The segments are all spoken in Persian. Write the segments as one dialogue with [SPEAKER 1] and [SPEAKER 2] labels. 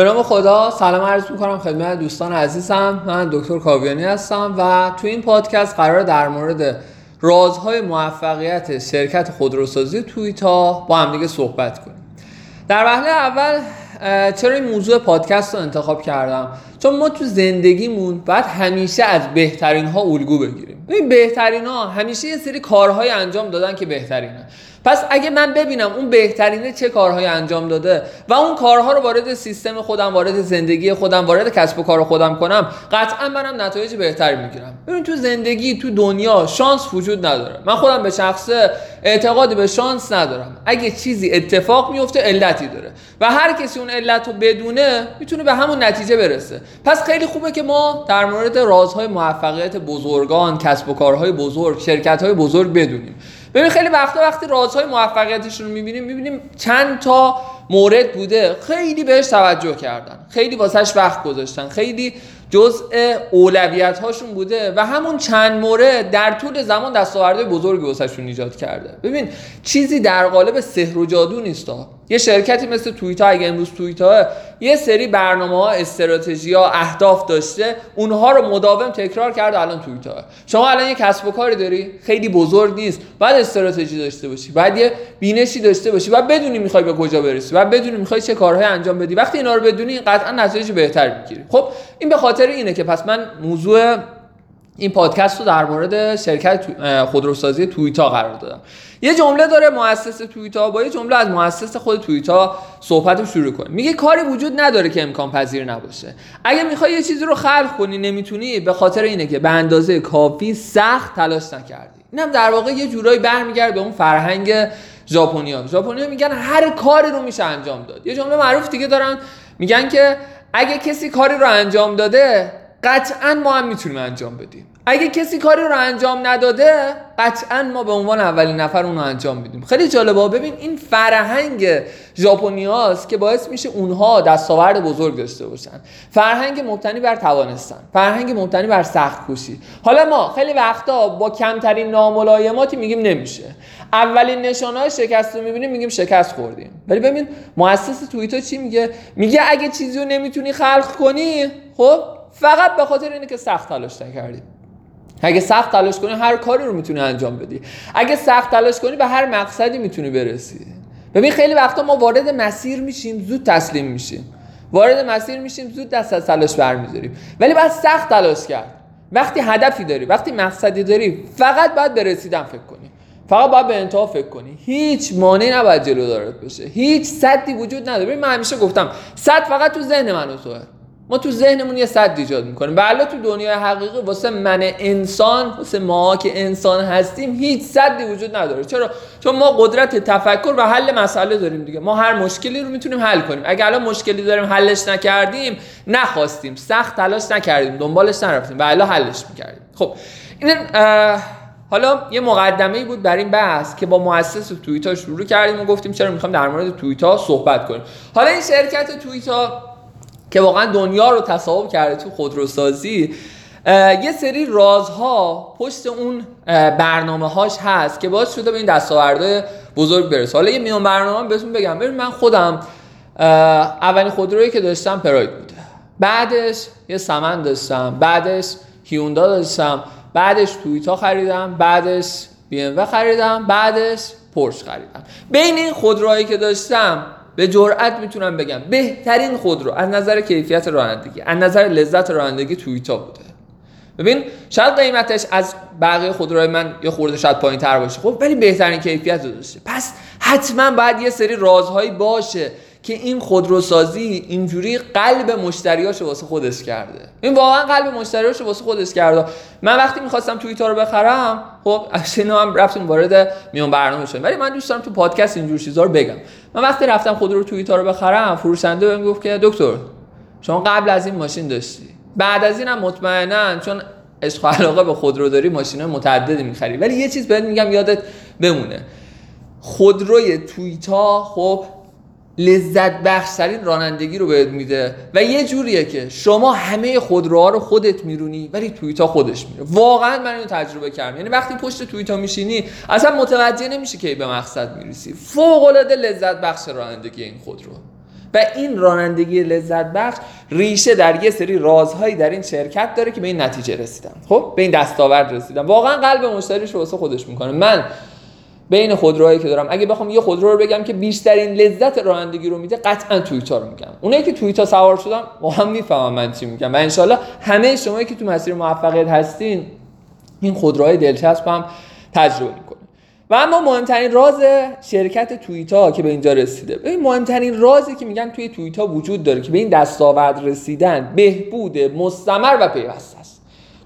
[SPEAKER 1] به نام خدا سلام عرض می‌کنم خدمت دوستان عزیزم. من دکتر کاویانی هستم و تو این پادکست قرار در مورد رازهای موفقیت شرکت خودروسازی تویتا با هم دیگه صحبت کنیم. در وهله اول چرا این موضوع پادکست رو انتخاب کردم؟ چون ما تو زندگیمون باید همیشه از بهترین ها الگو بگیریم. این بهترین ها همیشه یه سری کارهای انجام دادن که بهترینه. پس اگه من ببینم اون بهترینه چه کارهایی انجام داده و اون کارها رو وارد سیستم خودم وارد زندگی خودم وارد کسب و کار خودم کنم قطعا منم نتایج بهتری می‌گیرم. ببین تو زندگی تو دنیا شانس وجود نداره. من خودم به شخصه اعتقادی به شانس ندارم. اگه چیزی اتفاق میفته علتی داره. و هر کسی اون علت رو بدونه می‌تونه به همون نتیجه برسه. پس خیلی خوبه که ما در مورد رازهای موفقیت بزرگان کسب و کارهای بزرگ شرکت های بزرگ بدونیم. ببین خیلی وقتا وقتی رازهای موفقیتشون رو می‌بینیم می‌بینیم چند تا مورد بوده خیلی بهش توجه کردن. خیلی واسهش وقت گذاشتن. خیلی جزء اولویت هاشون بوده و همون چند مورد در طول زمان دستاوردهای بزرگی واسهشون ایجاد کرده. ببین چیزی در قالب سحر و جادو نیست یه شرکتی مثل توییتا اگه امروز توییتا یه سری برنامه ها استراتژی ها اهداف داشته اونها رو مداوم تکرار کرده الان توییتا شما الان یه کسب و کاری داری خیلی بزرگ نیست. بعد استراتژی داشته باشی بعد یه بینشی داشته باشی بعد بدونی می‌خوای به کجا برسی بعد بدونی می‌خوای چه کارهای انجام بدی. وقتی اینا رو بدونی قطعا نتایج بهتر می‌گیری. خب این به خاطر اینه که پس من موضوع این پادکست رو در مورد شرکت خودروسازی توییتا قرار دادم. یه جمله داره مؤسس توییتا با یه جمله از مؤسس خود توییتا صحبت رو شروع کنه میگه کاری وجود نداره که امکان پذیر نباشه. اگه می‌خوای یه چیزی رو خلق کنی نمی‌تونی به خاطر اینه که به اندازه کافی سخت تلاش نکردی. اینم در واقع یه جورایی برمیگرده به اون فرهنگ ژاپنیا. ژاپنیا میگن هر کاری رو میشه انجام داد. یه جمله معروف دیگه دارن میگن که اگه کسی کاری رو انجام داده قطعا ما هم می‌تونیم انجام بدیم. اگه کسی کاری رو انجام نداده قطعا ما به عنوان اولین نفر اون رو انجام میدیم. خیلی جالبه. ببین این فرهنگ ژاپنیاست که باعث میشه اونها دستاورد بزرگ داشته باشن. فرهنگ مبتنی بر توانستن. فرهنگ مبتنی بر سخت کوشی حالا ما خیلی وقتا با کمترین ناملایماتی میگیم نمیشه. اولین نشانه شکست رو می‌بینیم میگیم شکست خوردیم. ولی ببین مؤسس توییتا چی میگه؟ میگه اگه چیزی رو نمی‌تونی خلق کنی خب؟ فقط به خاطر اینه که سخت تلاش نکردی. اگه سخت تلاش کنی هر کاری رو می‌تونی انجام بدی. اگه سخت تلاش کنی به هر مقصدی می‌تونی برسی. ببین خیلی وقتا ما وارد مسیر میشیم زود تسلیم میشیم. وارد مسیر میشیم زود دست از تلاش برمیذاریم ولی باید سخت تلاش کرد. وقتی هدفی داری وقتی مقصدی داری فقط باید به رسیدن فکر کنی. فقط باید به انتها فکر کنی. هیچ مانعی نباید جلو دارد باشه هیچ صدی وجود نداره. من همیشه گفتم صد فقط تو ذهن من و توه. ما تو ذهنمون یه صد ایجاد می‌کنیم. بله تو دنیای حقیقی واسه من انسان واسه ما که انسان هستیم هیچ صدی وجود نداره. چرا؟ چون ما قدرت تفکر و حل مسئله داریم دیگه. ما هر مشکلی رو می‌تونیم حل کنیم. اگر الان مشکلی داریم حلش نکردیم نخواستیم. سخت تلاش نکردیم دنبالش نرفتیم. و الان حلش می‌کردیم. خب این حالا یه مقدمه ای بود بر این بحث که با مؤسس توییتا شروع کردیم و گفتیم چرا می‌خوام در مورد توییتا صحبت کنیم. حالا این شرکت توییتا که واقعا دنیا رو تصاحب کرده تو خودروسازی یه سری رازها پشت اون برنامه هاش هست که باعث شده به این دستاوردهای بزرگ برسه. حالا یه میان برنامه بهتون بگم. ببین من خودم اولین خودرویی که داشتم پراید بوده بعدش یه سمن داشتم بعدش هیوندا داشتم بعدش تویتا خریدم بعدش بی ام خریدم بعدش پورش خریدم. بین این خودروهایی که داشتم به جرئت می‌تونم بگم. بهترین خودرو از نظر کیفیت رانندگی از نظر لذت رانندگی تویتا بوده. ببین شاید قیمتش از بقیه خودروهای من یه خورده شاید پایین تر باشه. خب ولی بهترین کیفیت رو داشته. پس حتما باید یه سری رازهایی باشه که این خودروسازی اینجوری قلب مشتریاشو واسه خودش کرده. این واقعا قلب مشتریاشو واسه خودش کرده. من وقتی می‌خواستم توییتا رو بخرم خب اینا هم رفتیم وارد میون برنامه شدیم. ولی من دوست دارم تو پادکست اینجور چیزا رو بگم. من وقتی رفتم خودرو توییتا رو بخرم فروشنده بهم گفت که دکتر شما قبل از این ماشین داشتی. بعد از اینم مطمئنا چون عشق علاقه به خودرو داری ماشین متعددی می‌خری. ولی یه چیز بهت میگم یادت بمونه. خودروی توییتا خب لذت بخشترین رانندگی رو بهت میده. و یه جوریه که شما همه خودروها رو خودت میرونی ولی توییتا خودش میره. واقعا من اینو تجربه کردم. یعنی وقتی پشت توییتا میشینی اصلا متوجه نمیشه که به مقصد می‌رسی. فوق العاده لذت بخش رانندگی این خودرو و این رانندگی لذت بخش ریشه در یه سری رازهایی در این شرکت داره که به این نتیجه رسیدن. خب؟ به این دستاورد رسیدن. واقعا قلب مشتریش واسه خودش می‌کنه. من بین خودروهایی که دارم. اگه بخوام یه خودرو رو بگم که بیشترین لذت رانندگی رو میده قطعا تویوتا رو میگم. اونایی که تویوتا سوار شدن واقعا می‌فهمم من چی میگم. و انشالله همه شمایی که تو مسیر موفقیت هستین این خودروهای دلچسب هم تجربه می‌کنه و اما مهمترین راز شرکت توییتا که به اینجا رسیده. ببین مهمترین رازی که میگن توی توییتا وجود داره که به این دستاورد رسیدن بهبود مستمر و پیوسته است.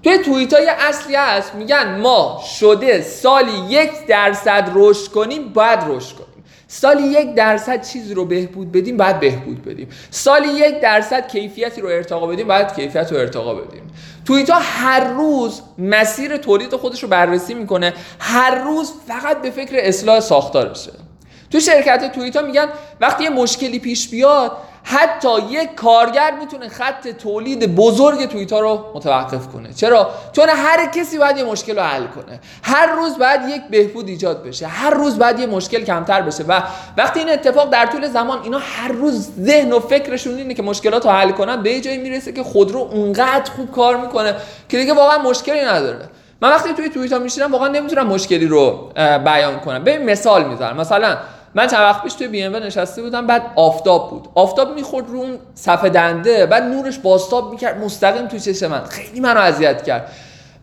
[SPEAKER 1] توی توییتا یه اصلی هست میگن ما شده سالی یک درصد رشد کنیم باید رشد کنیم. سالی یک درصد چیزی رو بهبود بدیم باید بهبود بدیم. سالی یک درصد کیفیتی رو ارتقا بدیم باید کیفیت رو ارتقا بدیم. توییتا هر روز مسیر تولید خودش رو بررسی می‌کنه هر روز فقط به فکر اصلاح ساختارشه. تو شرکت توییتا میگن وقتی یه مشکلی پیش بیاد حتی یک کارگر می‌تونه خط تولید بزرگ توییتا رو متوقف کنه. چرا؟ چون هر کسی باید یه مشکل رو حل کنه. هر روز باید یک بهبود ایجاد بشه. هر روز باید یه مشکل کمتر بشه. و وقتی این اتفاق در طول زمان اینا هر روز ذهن و فکرشون اینه که مشکلات رو حل کنن به جایی می‌رسه که خودرو اونقدر خوب کار می‌کنه که دیگه واقعا مشکلی نداره. من وقتی توی توییتا میشینم واقعا نمی‌تونم مشکلی رو بیان کنم. ببین مثال می‌ذارم مثلا من چند وقت پیش توی بی ام نشسته بودم بعد آفتاب بود. آفتاب می‌خورد رو اون صفحه دنده بعد نورش باستاب می‌کرد مستقیم تو چشم من. خیلی منو اذیت کرد.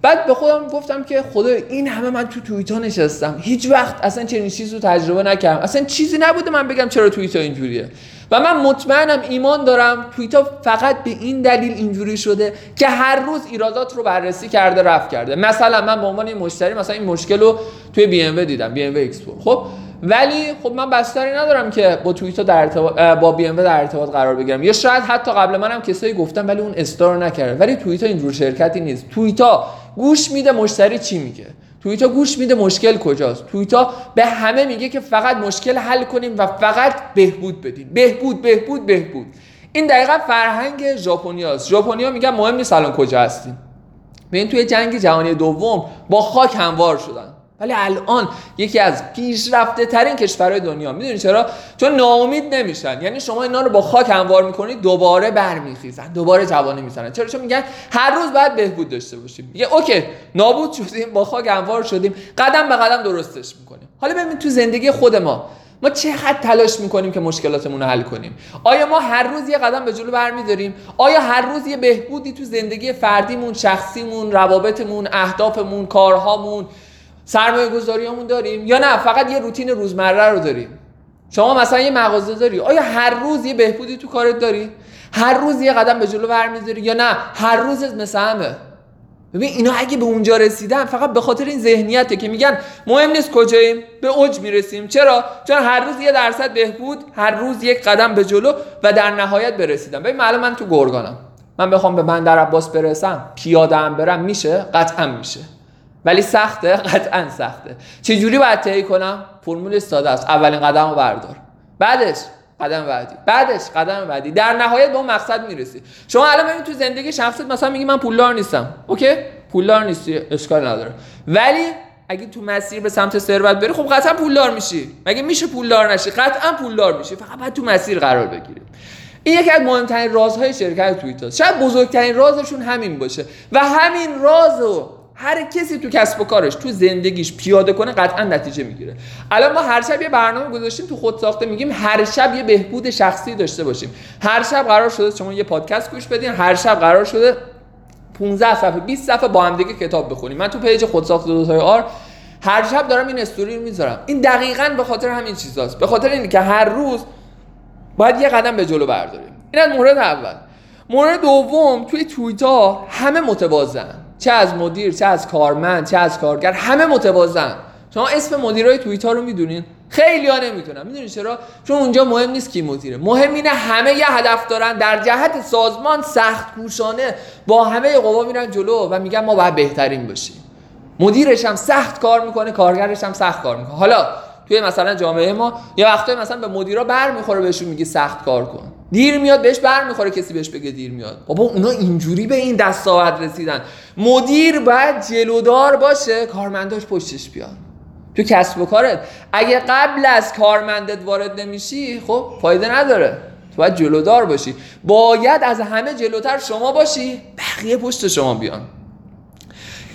[SPEAKER 1] بعد به خودم گفتم که خدا این همه من تو توییتا نشستم. هیچ وقت اصلا چنین چیزی رو تجربه نکردم. اصلا چیزی نبوده من بگم چرا توییتا اینجوریه. و من مطمئنم ایمان دارم تویوتا فقط به این دلیل اینجوری شده که هر روز ایرادات رو بررسی کرده رفع کرده. مثلا من به عنوان مشتری مثلا این مشکل رو توی بی ام دیدم بی ام اکسپو خب؟ ولی خب من بستری ندارم که با تویوتا در ارتباط با بی ام در ارتباط قرار بگیرم. یا شاید حتی قبل منم کسایی گفتم ولی اون استار نکرده. ولی تویوتا اینجور شرکتی نیست. تویوتا گوش میده مشتری چی میگه. تویوتا گوش میده مشکل کجاست. تویوتا به همه میگه که فقط مشکل حل کنیم و فقط بهبود بدیم. بهبود بهبود بهبود. این دقیقا فرهنگ ژاپنیاست. ژاپنیا میگن مهم نیست الان کجا هستیم. ببین توی جنگ جهانی دوم با خاک هموار شدن. ولی الان یکی از پیشرفته ترین کشورهای دنیا می‌دونی چرا؟ چون ناامید نمیشن. یعنی شما اینا رو با خاک هموار می‌کنید دوباره برمیخیزن دوباره جوانی می‌زنن. چرا؟ چون میگن هر روز باید بهبود داشته باشیم. میگه اوکی نابود شدیم با خاک هموار شدیم قدم به قدم درستش می‌کنیم. حالا ببین تو زندگی خود ما ما چقدر تلاش می‌کنیم که مشکلاتمون رو حل کنیم؟ آیا ما هر روز یه قدم به جلو برمیداریم؟ آیا هر روز یه بهبودی تو زندگی فردیمون شخصیمون روابطمون اهدافمون کارهامون سرمایه گذاریامون داریم یا نه؟ فقط یه روتین روزمره رو داریم. شما مثلا یه مغازه داری آیا هر روز یه بهبودی تو کارت داری؟ هر روز یه قدم به جلو برمیداری یا نه؟ هر روز مثل همه. ببین اینا اگه به اونجا رسیدن فقط به خاطر این ذهنیته که میگن مهم نیست کجاییم به اوج می‌رسیم. چرا؟ چون هر روز یه درصد بهبود هر روز یک قدم به جلو و در نهایت برسیدم ببین معلوم من تو گرگانم. من بخوام به بندر عباس برسم پیاده هم برم میشه؟ قطعا میشه. ولی سخته قطعا سخته. چه جوری باید طی کنم؟ فرمول ساده است. اولین قدم رو بردار. بعدش قدم بعدی. بعدش قدم بعدی. در نهایت به اون مقصد می‌رسی. شما الان ببین تو زندگی شخصیت مثلا میگی من پولدار نیستم. اوکی؟ پولدار نیستی. اشکال نداره. ولی اگه تو مسیر به سمت ثروت بری خب قطعا پولدار میشی. مگه میشه پولدار نشی؟ قطعا پولدار میشی. فقط باید تو مسیر قرار بگیری. این یکی از مهمترین رازهای شرکت توییتا شاید بزرگترین رازشون همین باشه. و همین رازو هر کسی تو کسب و کارش تو زندگیش پیاده کنه قطعا نتیجه می‌گیره. الان ما هر شب یه برنامه گذاشتیم تو خود ساخته میگیم هر شب یه بهبود شخصی داشته باشیم. هر شب قرار شده شما یه پادکست گوش بدین هر شب قرار شده 15 صفحه 20 صفحه با هم دیگه کتاب بخونیم. من تو page خود ساخته dot ir هر شب دارم این استوری رو می‌ذارم. این دقیقا به خاطر همین چیزاست. به خاطر اینکه هر روز باید یه قدم به جلو برداریم. این مورد اول. مورد دوم توی تویوتا همه متواضعن. چه از مدیر چه از کارمند چه از کارگر همه متواضعن. شما اسم مدیرای تویوتا رو می‌دونین؟ خیلی ها نمی‌دونن می‌دونین چرا؟ چون اونجا مهم نیست کی مدیره. مهم اینه همه یه هدف دارن. در جهت سازمان سخت کوشانه با همه قوا میرن جلو و میگن ما باید بهترین باشیم. مدیرش هم سخت کار می‌کنه کارگرش هم سخت کار می‌کنه. حالا توی مثلا جامعه ما یا وقتی مثلا به مدیرا بر می‌خوره بهشون میگه سخت کار کن. دیر میاد بهش بر می‌خوره کسی بهش بگه دیر میاد. بابا اونا اینجوری به این دستاورد رسیدن. مدیر باید جلودار باشه کارمنداش پشتش بیاد. تو کسب و کارت. اگه قبل از کارمندت وارد نمیشی خب فایده نداره. تو باید جلودار باشی. باید از همه جلوتر شما باشی بقیه پشت شما بیان.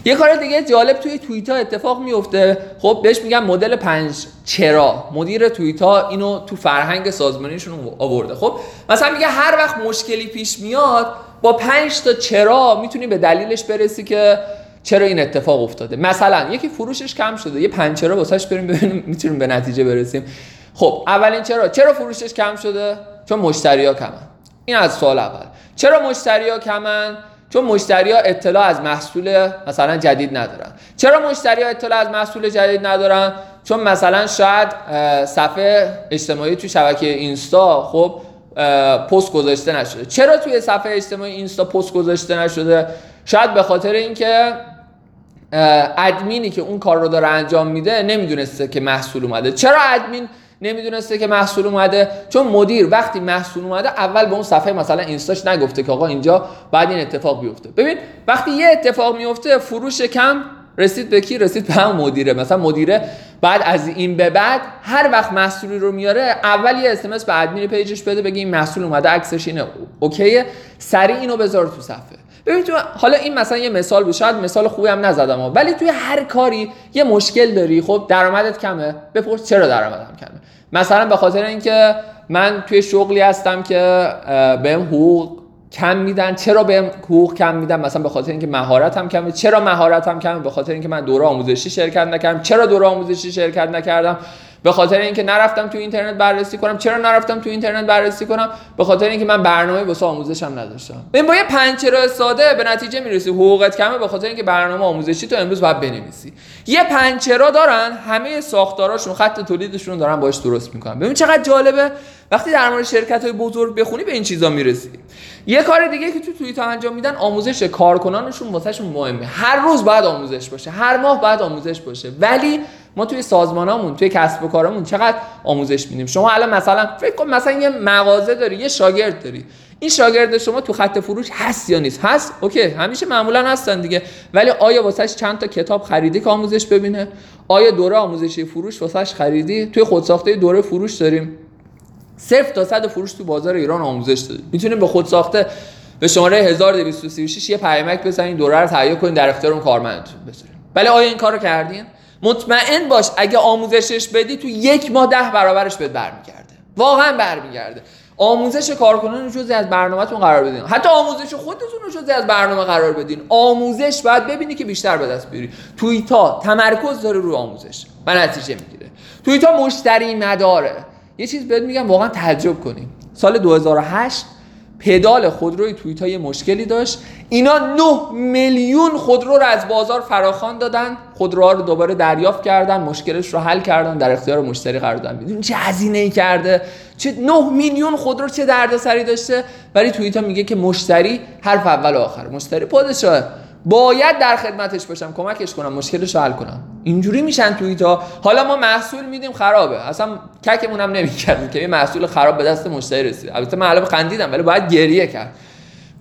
[SPEAKER 1] یه کار دیگه جالب توی توییتا اتفاق میفته خب بهش میگم مدل پنج چرا. مدیر توییتا اینو تو فرهنگ سازمانیشون آورده. خب مثلا میگه هر وقت مشکلی پیش میاد با پنج تا چرا می‌تونی به دلیلش برسی که چرا این اتفاق افتاده. مثلا یکی فروشش کم شده. یه پنج چرا واسش بریم ببینیم می‌تونیم به نتیجه برسیم. خب اولین چرا؟ چرا فروشش کم شده؟ چون مشتریا کمن. این از سوال اول. چرا مشتریا کمن؟ چون مشتری ها اطلاع از محصول مثلا جدید ندارن. چرا مشتری ها اطلاع از محصول جدید ندارن؟ چون مثلا شاید صفحه اجتماعی توی شبکه اینستا خب پست گذاشته نشده. چرا توی صفحه اجتماعی اینستا پست گذاشته نشده؟ شاید به خاطر اینکه ادمینی که اون کار رو داره انجام میده نمی‌دونسته که محصول اومده. چرا ادمین نمی‌دونسته که محصول اومده. چون مدیر وقتی محصول اومده اول به اون صفحه مثلا اینستاش نگفته که آقا اینجا بعد این اتفاق بیفته. ببین وقتی یه اتفاق میفته فروش کم رسید به کی؟ رسید به هم مدیره. مثلا مدیره بعد از این به بعد هر وقت محصولی رو میاره اول یه اسمس به ادمین پیجش بده بگه این محصول اومده عکسش اینه. اوکیه؟ سریع اینو بذار تو صفحه. ببین حالا این مثلا یه مثال بود. شاید مثال خوبی هم نزدم ولی توی هر کاری یه مشکل داری. خب درآمدت کمه. بپرس چرا درآمدم کمه. مثلا به خاطر اینکه من توی شغلی هستم که بهم حقوق کم میدن. چرا بهم حقوق کم میدن؟ مثلا به خاطر اینکه مهارتم کمه. چرا مهارتم کمه؟ به خاطر اینکه من دوره آموزشی شرکت نکردم. چرا دوره آموزشی شرکت نکردم؟ به خاطر اینکه نرفتم تو اینترنت بررسی کنم. چرا نرفتم تو اینترنت بررسی کنم؟ به خاطر اینکه من برنامه واسه آموزشم نداشتم. این با یه پنچرا ساده به نتیجه می‌رسی. حقوقت کمه به خاطر اینکه برنامه آموزشی تو امروز باید بنویسی. یه پنچرا دارن همه ساختاراشون خط تولیدشون دارن باش درست می‌کنن. ببین چقدر جالبه؟ وقتی در مورد شرکت های بزرگ بخونی به این چیزا می‌رسی. یه کار دیگه که تو توییت انجام میدن آموزش کارکنانشون واسهشون مهمه. هر روز باید آموزش باشه هر ماه باید آموزش باشه. ولی ما توی سازمانامون توی کسب و کارمون چقدر آموزش میدیم؟ شما الان مثلا فکر کن مثلا یه مغازه داری یه شاگرد داری. این شاگرد شما تو خط فروش هست یا نیست؟ هست؟ اوکی همیشه معمولا هستن دیگه. ولی آیا واسهش چند تا کتاب خریدی که آموزش ببینه؟ آیا دوره آموزشی فروش واسهش خریدی؟ توی خودساخته دوره فروش داریم. صفر تا صد فروش تو بازار ایران آموزش دادیم می‌تونیم به خودساخته به شماره 1236 یه پیامک بزنین دوره رو تهیه کنین در اختیار اون کارمندتون بذارین ولی آیا این کارو کردین؟ مطمئن باش اگه آموزشش بدی تو یک ماه ده برابرش بهت برمیگرده. واقعا برمیگرده. آموزش کارکنان رو جزی از برنامهتون قرار بدین. حتی آموزش خودتون رو جزی از برنامه قرار بدین. آموزش باید ببینی که بیشتر به دست بیاری. توییتا تمرکز داره روی آموزش. و نتیجه می‌گیره. توییتا مشتری نداره یه چیز بهت میگم واقعا تعجب کنیم سال 2008 پدال خودروی توییت های مشکلی داشت. اینا 9 میلیون خودرو رو از بازار فراخوان دادن. خودروها رو دوباره دریافت کردن مشکلش رو حل کردن در اختیار مشتری قرار دادن. ببین چه هزینه کرده؟ چه 9 میلیون خودرو چه دردسری داشته؟ ولی توییتا میگه که مشتری حرف اول و آخر مشتری پادشاه. باید در خدمتش باشم کمکش کنم مشکلش رو حل کنم. اینجوری میشن توییتا حالا ما محصول میدیم خرابه. اصلا ککمون هم نمی‌کردیم که این محصول خراب به دست مشتری رسید. البته من الان خندیدم ولی باید گریه کرد.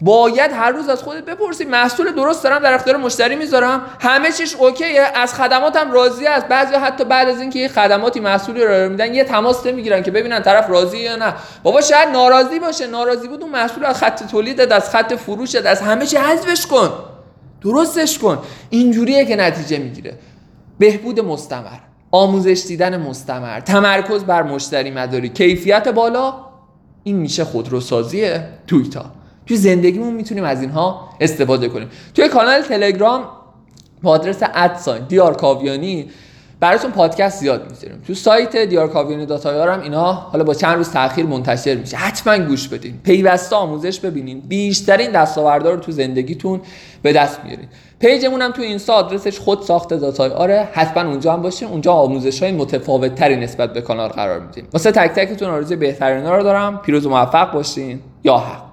[SPEAKER 1] باید هر روز از خودت بپرسی محصول درست دارم در اختیار مشتری می‌ذارم. همه چیش اوکیه. از خدماتم راضی است بعضی حتی بعد از اینکه یه خدماتی محصولی رو میدن یه تماس نمی‌گیرن که ببینن طرف راضی یا نه. بابا شاید ناراضی باشه. ناراضی بود اون محصول از خط تولیدت از خط فروشت از همه چی. حذفش کن. درستش کن. اینجوریه که نتیجه می‌گیره. بهبود مستمر آموزش دیدن مستمر تمرکز بر مشتری مداری. کیفیت بالا این میشه خودروسازی تویوتا. توی زندگیمون می‌تونیم از اینها استفاده کنیم. توی کانال تلگرام با آدرس at sign دیار کاویانی براتون پادکست زیاد می‌ذاریم تو سایت دیار کاویانی dot ir هم اینا حالا با چند روز تاخیر منتشر میشه. حتما گوش بدین. پیوسته آموزش ببینین. بیشترین دستاوردها رو تو زندگیتون به دست میارین. page مون هم تو اینستا آدرسش خود ساخته dot ir ه. حتما اونجا هم باشین. اونجا آموزش های متفاوت تری نسبت به کانال قرار میدیم. واسه تک تکتون آرزوی بهترین رو دارم. پیروز و موفق باشین. یا حق.